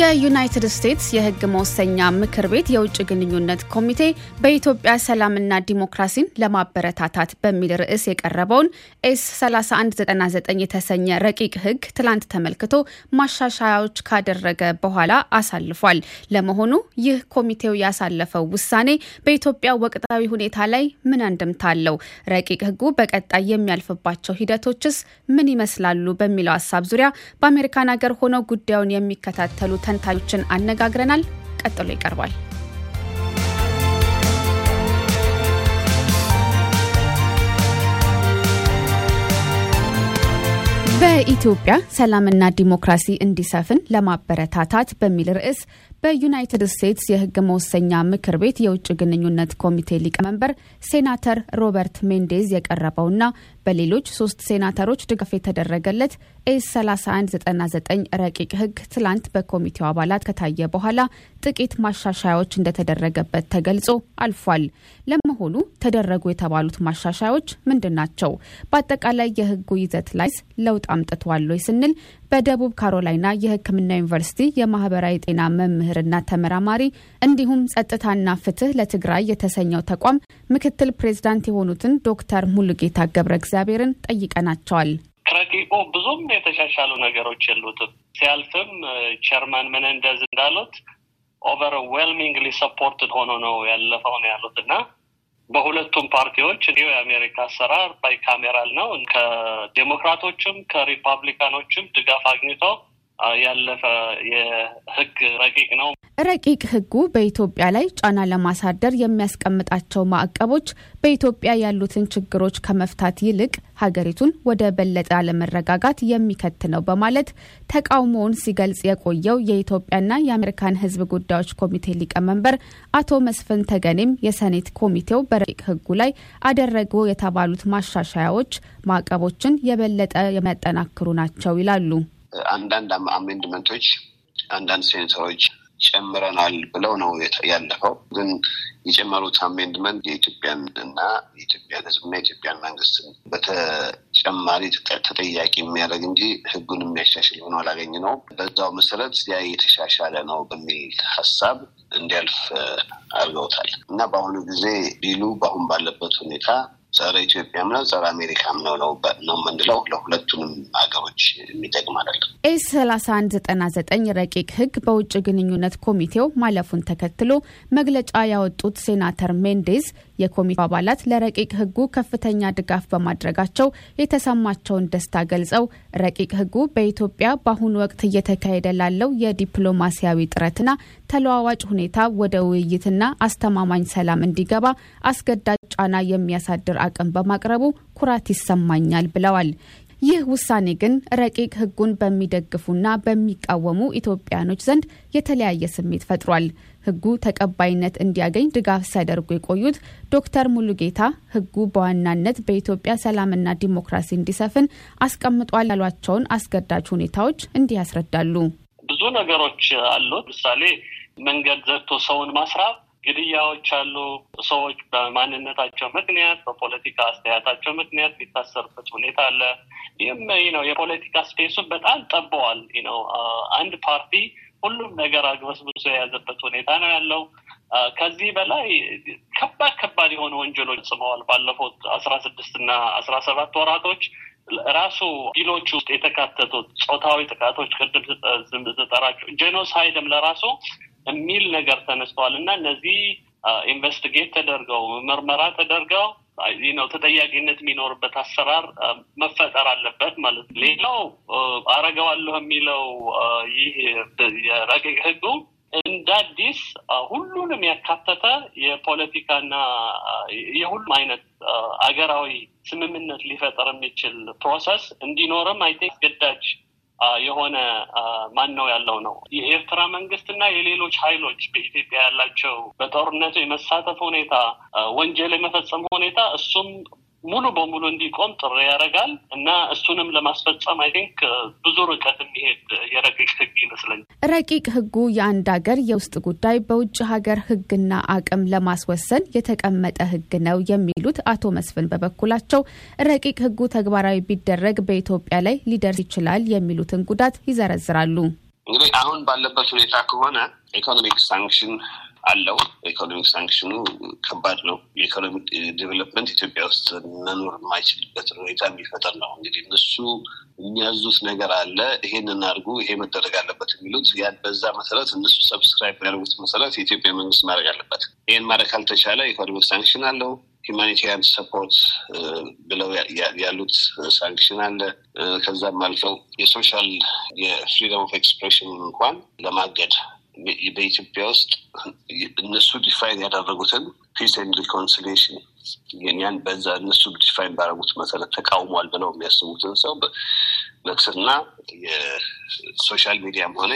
የዩናይትድ ስቴትስ የሕግ መወሰኛ ምክር ቤት የውጭ ግንኙነት ኮሚቴ በኢትዮጵያ ሰላምና ዲሞክራሲን ለማበረታታት በሚል ርዕስ የቀረበውን S 3199 የተሰኘ ረቂቅ ሕግ ትላንት ተመልክቶ ማሻሻያዎች ካደረገ በኋላ አሳልፏል። ለመሆኑ ይህ ኮሚቴው ያሳለፈው ውሳኔ በኢትዮጵያ ወቅታዊ ሁኔታ ላይ ምን አንድምታ አለው? ረቂቅ ሕጉ በቀጣይ የሚያልፍባቸው ሂደቶችስ ምን ይመስላሉ? በሚለው ሀሳብ ዙሪያ በአሜሪካን ሀገር ሆነው ጉዳዩን የሚከታተሉ ተንታኞችን አነጋግረናል። ቀጥሎ ይቀርባል። በኢትዮጵያ ሰላምና ዲሞክራሲ እንዲሰፍን ለማበረታታት በሚል ርዕስ በዩናይትድ ስቴትስ የሕግ መወሰኛ ምክር ቤት የውጭ ግንኙነት ኮሚቴ ሊቀመንበር ሴናተር ሮበርት ሜንዴዝ የቀረበውና በሌሎች ሶስት ሴናተሮች ድጋፍ የተደረገለት S 3199 ረቂቅ ሕግ ትላንት በኮሚቴው አባላት ከታየ በኋላ ጥቂት ማሻሻያዎች እንደተደረገበት ተገልጾ አልፏል። ለመሆኑ ተደረጉ የተባሉት ማሻሻያዎች ምንድን ናቸው? በአጠቃላይ የሕጉ ይዘት ላይ ለውጥ አምጥቷል ወይ ስንል በደቡብ ካሮላይና የሕክምና ዩኒቨርሲቲ የማህበራዊ ጤና መምህርና ተመራማሪ እንዲሁም ጸጥታና ፍትህ ለትግራይ የተሰኘው ተቋም ምክትል ፕሬዝዳንት የሆኑትን ዶክተር ሙሉጌታ ገብረ እግዚአብሔርን ጠይቀናቸዋል። ረቂቁ ብዙም የተሻሻሉ ነገሮች የሉትም። ሲያልፍም chairman ሜንዴዝ እንዳሉት overwhelmingly supported ሆኖ ነው ያለፈው ነው ያሉት እና በሁለቱም ፓርቲዎች እንዲሁ የአሜሪካ አሰራር bicameral ነው። ከዴሞክራቶችም ከሪፐብሊካኖችም ድጋፍ አግኝተው ያለፈ የህግ ረቂቅ ነው። ረቂቅ ህጉ በኢትዮጵያ ላይ ጫና ለማሳደር የሚያስቀምጣቸው ማዕቀቦች በኢትዮጵያ ያሉትን ችግሮች ከመፍታት ይልቅ ሀገሪቱን ወደ በለጠ አለመረጋጋት የሚከት ነው በማለት ተቃውሞውን ሲገልጽ የቆየው የኢትዮጵያና የአሜሪካን ህዝብ ጉዳዮች ኮሚቴ ሊቀመንበር አቶ መስፍን ተገኔም የሰኔት ኮሚቴው በረቂቅ ህጉ ላይ አደረጉ የተባሉት ማሻሻያዎች ማዕቀቦችን የበለጠ የሚያጠናክሩ ናቸው ይላሉ። አንዳንድ amendment ኦች አንዳንድ ሴኔተሮች ጨምረናል ብለው ነው ያለፈው። ግን የጨመሩት amendment የኢትዮጵያን እና የኢትዮጵያን ህዝብና የኢትዮጵያን መንግስትን በተጨማሪ ተጠያቂ የሚያደርግ እንጂ ህጉን የሚያሻሽል ሆኖ አላገኘነው። በዛው መሰረት ያ የተሻሻለ ነው በሚል ሀሳብ እንዲያልፍ አድርገውታል እና በአሁኑ ጊዜ ቢሉ በአሁን ባለበት ሁኔታ ጸረ ኢትዮጵያም ነው ጸረ አሜሪካም ነው ነው የምንለው ለሁለቱንም ሀገሮች የሚጠቅም አይደለም። S ሰላሳ አንድ ዘጠና ዘጠኝ ረቂቅ ህግ በውጭ ግንኙነት ኮሚቴው ማለፉን ተከትሎ መግለጫ ያወጡት ሴናተር ሜንዴዝ የኮሚቴው አባላት ለረቂቅ ህጉ ከፍተኛ ድጋፍ በማድረጋቸው የተሰማቸውን ደስታ ገልጸው ረቂቅ ህጉ በኢትዮጵያ በአሁኑ ወቅት እየተካሄደ ላለው የዲፕሎማሲያዊ ጥረትና ተለዋዋጭ ሁኔታ ወደ ውይይትና አስተማማኝ ሰላም እንዲገባ አስገዳጅ ጫና የሚያሳድር አቅም በማቅረቡ ኩራት ይሰማኛል ብለዋል። ይህ ውሳኔ ግን ረቂቅ ህጉን በሚደግፉና በሚቃወሙ ኢትዮጵያኖች ዘንድ የተለያየ ስሜት ፈጥሯል። ህጉ ተቀባይነት እንዲያገኝ ድጋፍ ሲያደርጉ የቆዩት ዶክተር ሙሉጌታ ህጉ በዋናነት በኢትዮጵያ ሰላምና ዲሞክራሲ እንዲሰፍን አስቀምጧል ያሏቸውን አስገዳጅ ሁኔታዎች እንዲህ ያስረዳሉ። ብዙ ነገሮች አሉት። ምሳሌ መንገድ ዘግቶ ሰውን ማስራብ ግድያዎች አሉ። ሰዎች በማንነታቸው ምክንያት በፖለቲካ አስተያየታቸው ምክንያት የሚታሰሩበት ሁኔታ አለ። ይህም ነው የፖለቲካ ስፔሱን በጣም ጠበዋል። ነው አንድ ፓርቲ ሁሉም ነገር አግበስብሶ የያዘበት ሁኔታ ነው ያለው። ከዚህ በላይ ከባድ ከባድ የሆኑ ወንጀሎች ጽመዋል። ባለፉት አስራ ስድስት እና አስራ ሰባት ወራቶች ራሱ ቢሎች ውስጥ የተካተቱት ጾታዊ ጥቃቶች ቅድም ስጠራቸው ጄኖሳይድም ለራሱ የሚል ነገር ተነስተዋል እና እነዚህ ኢንቨስቲጌት ተደርገው ምርመራ ተደርገው ነው ተጠያቂነት የሚኖርበት አሰራር መፈጠር አለበት ማለት ነው። ሌላው አረገዋለሁ የሚለው ይህ የረቂቅ ህጉ እንደ አዲስ ሁሉንም ያካተተ የፖለቲካና የሁሉም አይነት አገራዊ ስምምነት ሊፈጠር የሚችል process እንዲኖርም I think የሆነ ማን ነው ያለው ነው? የኤርትራ መንግስትና የሌሎች ኃይሎች በኢትዮጵያ ያላቸው በጦርነቱ የመሳተፍ ሁኔታ፣ ወንጀል የመፈጸም ሁኔታ እሱም ሙሉ በሙሉ እንዲቆም ጥሪ ያደርጋል እና እሱንም ለማስፈጸም I think ብዙ ርቀት የሚሄድ የረቂቅ ህግ ይመስለኛል። ረቂቅ ህጉ የአንድ ሀገር የውስጥ ጉዳይ በውጭ ሀገር ህግና አቅም ለማስወሰን የተቀመጠ ህግ ነው የሚሉት አቶ መስፍን በበኩላቸው ረቂቅ ህጉ ተግባራዊ ቢደረግ በኢትዮጵያ ላይ ሊደርስ ይችላል የሚሉትን ጉዳት ይዘረዝራሉ። እንግዲህ አሁን ባለበት ሁኔታ ከሆነ economic sanction አለው። economic sanction ኑ ከባድ ነው። የ economic development ኢትዮጵያ ውስጥ መኖር የማይችልበትን ሁኔታ የሚፈጠር ነው። እንግዲህ እነሱ የሚያዙት ነገር አለ። ይሄንን አድርጉ፣ ይሄ መደረግ አለበት የሚሉት በዛ መሰረት እነሱ subscribe ያደርጉት መሰረት የኢትዮጵያ መንግስት ማድረግ አለበት። ይህን ማድረግ ካልተቻለ economic sanction አለው። humanitarian support ብለው ያሉት sanction አለ። ከዛም አልፈው የ social የ freedom of expression እንኳን ለማገድ በኢትዮጵያ ውስጥ እነሱ define ያደረጉትን peace and reconciliation ያን በዛ እነሱ define ባደረጉት መሰረት ተቃውሟል ብለው የሚያስቡትን ሰው በክስና የ social media ም ሆነ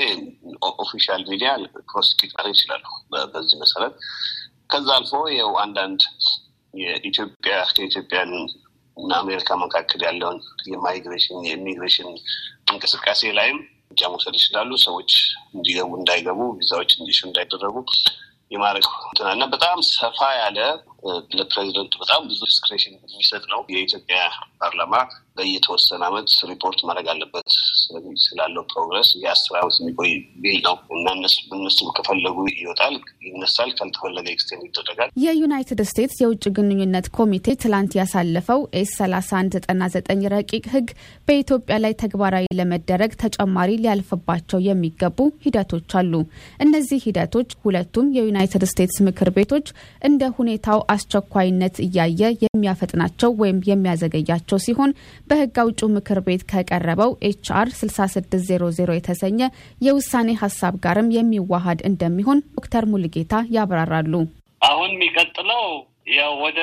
official media prosecute ማድረግ ይችላሉ። በዚህ መሰረት ከዛ አልፎ ይኸው አንዳንድ የኢትዮጵያ ከኢትዮጵያን እና አሜሪካ መካከል ያለውን የ migration የ immigration እንቅስቃሴ ላይም እርምጃ መውሰድ ይችላሉ። ሰዎች እንዲገቡ እንዳይገቡ፣ ቪዛዎች እንዲሹ እንዳይደረጉ የማድረግ እና በጣም ሰፋ ያለ ለፕሬዚደንቱ በጣም ብዙ discretion የሚሰጥ ነው። የኢትዮጵያ ፓርላማ በየተወሰነ ዓመት ሪፖርት ማድረግ አለበት ስላለው progress የአስር ዓመት የሚቆይ bill ነው እና እነሱም ከፈለጉ ይወጣል፣ ይነሳል፣ ካልተፈለገ extend ይደረጋል። የዩናይትድ ስቴትስ የውጭ ግንኙነት ኮሚቴ ትላንት ያሳለፈው S ሰላሳ አንድ ዘጠና ዘጠኝ ረቂቅ ህግ በኢትዮጵያ ላይ ተግባራዊ ለመደረግ ተጨማሪ ሊያልፍባቸው የሚገቡ ሂደቶች አሉ። እነዚህ ሂደቶች ሁለቱም የዩናይትድ ስቴትስ ምክር ቤቶች እንደ ሁኔታው አስቸኳይነት እያየ የሚያፈጥናቸው ወይም የሚያዘገያቸው ሲሆን በህግ አውጪው ምክር ቤት ከቀረበው HR 6600 የተሰኘ የውሳኔ ሀሳብ ጋርም የሚዋሃድ እንደሚሆን ዶክተር ሙልጌታ ያብራራሉ። አሁን የሚቀጥለው ያው ወደ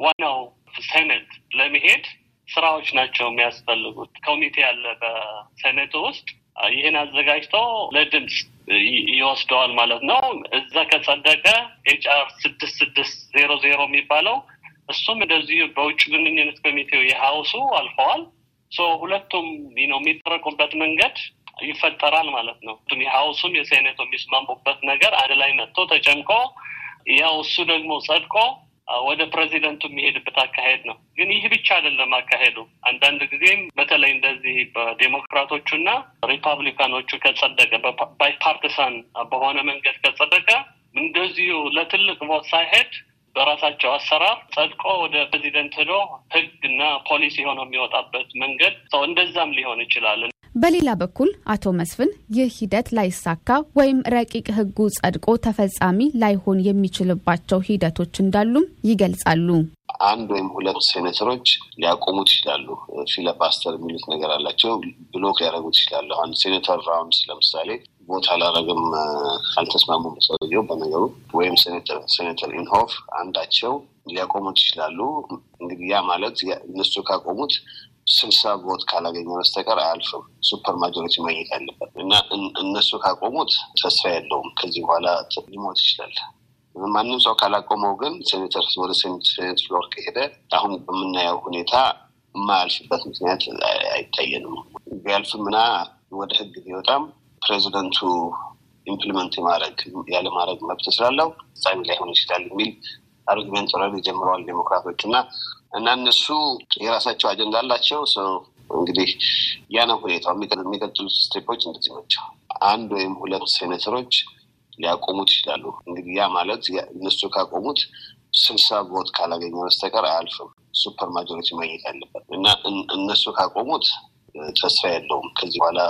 ዋናው ሴኔት ለመሄድ ስራዎች ናቸው የሚያስፈልጉት። ኮሚቴ አለ በሴኔቱ ውስጥ ይህን አዘጋጅቶ ለድምፅ ይወስደዋል ማለት ነው። እዛ ከጸደቀ HR ስድስት ስድስት ዜሮ ዜሮ የሚባለው እሱም እንደዚሁ በውጭ ግንኙነት ኮሚቴው የሀውሱ አልፈዋል። ሁለቱም ነው የሚጠረቁበት መንገድ ይፈጠራል ማለት ነው። የሀውሱም የሴኔቱ የሚስማሙበት ነገር አንድ ላይ መጥቶ ተጨምቆ ያው እሱ ደግሞ ጸድቆ ወደ ፕሬዚደንቱ የሚሄድበት አካሄድ ነው። ግን ይህ ብቻ አይደለም አካሄዱ። አንዳንድ ጊዜም በተለይ እንደዚህ በዴሞክራቶቹ እና ሪፐብሊካኖቹ ከጸደቀ ባይፓርቲሳን በሆነ መንገድ ከጸደቀ እንደዚሁ ለትልቅ vote ሳይሄድ በራሳቸው አሰራር ጸድቆ ወደ ፕሬዚደንት ሄዶ ህግ እና ፖሊሲ ሆኖ የሚወጣበት መንገድ ሰው እንደዛም ሊሆን ይችላል። በሌላ በኩል አቶ መስፍን ይህ ሂደት ላይሳካ ወይም ረቂቅ ህጉ ጸድቆ ተፈጻሚ ላይሆን የሚችልባቸው ሂደቶች እንዳሉም ይገልጻሉ። አንድ ወይም ሁለት ሴኔተሮች ሊያቆሙት ይችላሉ። filibuster የሚሉት ነገር አላቸው። block ሊያደርጉት ይችላሉ። አሁን ሴኔተር ራውንድስ ለምሳሌ vote አላረግም አልተስማሙም ሰውየው በነገሩ ወይም ሴኔተር ኢንሆፍ አንዳቸው ሊያቆሙት ይችላሉ። እንግዲህ ያ ማለት እነሱ ካቆሙት ስልሳ vote ካላገኘ በስተቀር አያልፍም። super majority ማግኘት አለበት እና እነሱ ካቆሙት ተስፋ የለውም። ከዚህ በኋላ ሊሞት ይችላል። ማንም ሰው ካላቆመው ግን ሴኔተር ወደ ሴኔት floor ከሄደ አሁን በምናየው ሁኔታ የማያልፍበት ምክንያት አይታየንም። ቢያልፍምና ወደ ህግ ቢወጣም ፕሬዚደንቱ implement የማድረግ ያለማድረግ መብት ስላለው ፍጻሜ ላይሆን ይችላል የሚል argument already ጀምረዋል ዴሞክራቶች እና እና እነሱ የራሳቸው አጀንዳ አላቸው። እንግዲህ ያ ነው ሁኔታው። የሚቀጥሉት step ኦች እንደዚህ ናቸው። አንድ ወይም ሁለት ሴኔተሮች ሊያቆሙት ይችላሉ። እንግዲህ ያ ማለት እነሱ ካቆሙት ስልሳ vote ካላገኘ በስተቀር አያልፍም። super majority ማግኘት አለበት እና እነሱ ካቆሙት ተስፋ የለውም። ከዚህ በኋላ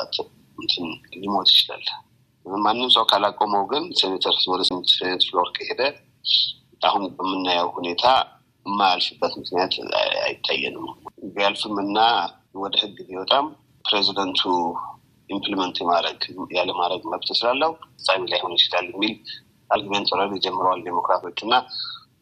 ሊሞት ይችላል። ማንም ሰው ካላቆመው ግን ሴኔተር ወደ ሴኔት floor ከሄደ አሁን በምናየው ሁኔታ የማያልፍበት ምክንያት አይታየንም። ቢያልፍም እና ወደ ህግ ቢወጣም ፕሬዚደንቱ implement የማድረግ ያለማድረግ መብት ስላለው ፍጻሜ ላይሆን ይችላል የሚል argument already ጀምረዋል ዴሞክራቶች እና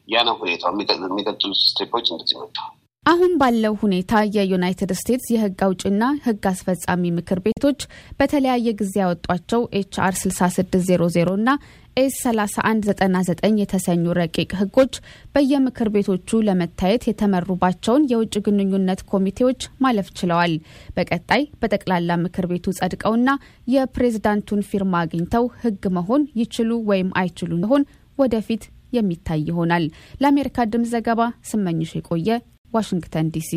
ያ ነው ሁኔታው። የሚቀጥሉት step ኦች እንደዚህ ናቸው። አሁን ባለው ሁኔታ የዩናይትድ ስቴትስ የህግ አውጭና ህግ አስፈጻሚ ምክር ቤቶች በተለያየ ጊዜ ያወጧቸው HR 6600 እና S 3199 የተሰኙ ረቂቅ ህጎች በየምክር ቤቶቹ ለመታየት የተመሩባቸውን የውጭ ግንኙነት ኮሚቴዎች ማለፍ ችለዋል። በቀጣይ በጠቅላላ ምክር ቤቱ ጸድቀውና የፕሬዝዳንቱን ፊርማ አግኝተው ህግ መሆን ይችሉ ወይም አይችሉ እንደሆን ወደፊት የሚታይ ይሆናል። ለአሜሪካ ድምፅ ዘገባ ስመኝሽ የቆየ ዋሽንግተን ዲሲ